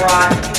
brought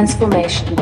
Transformation.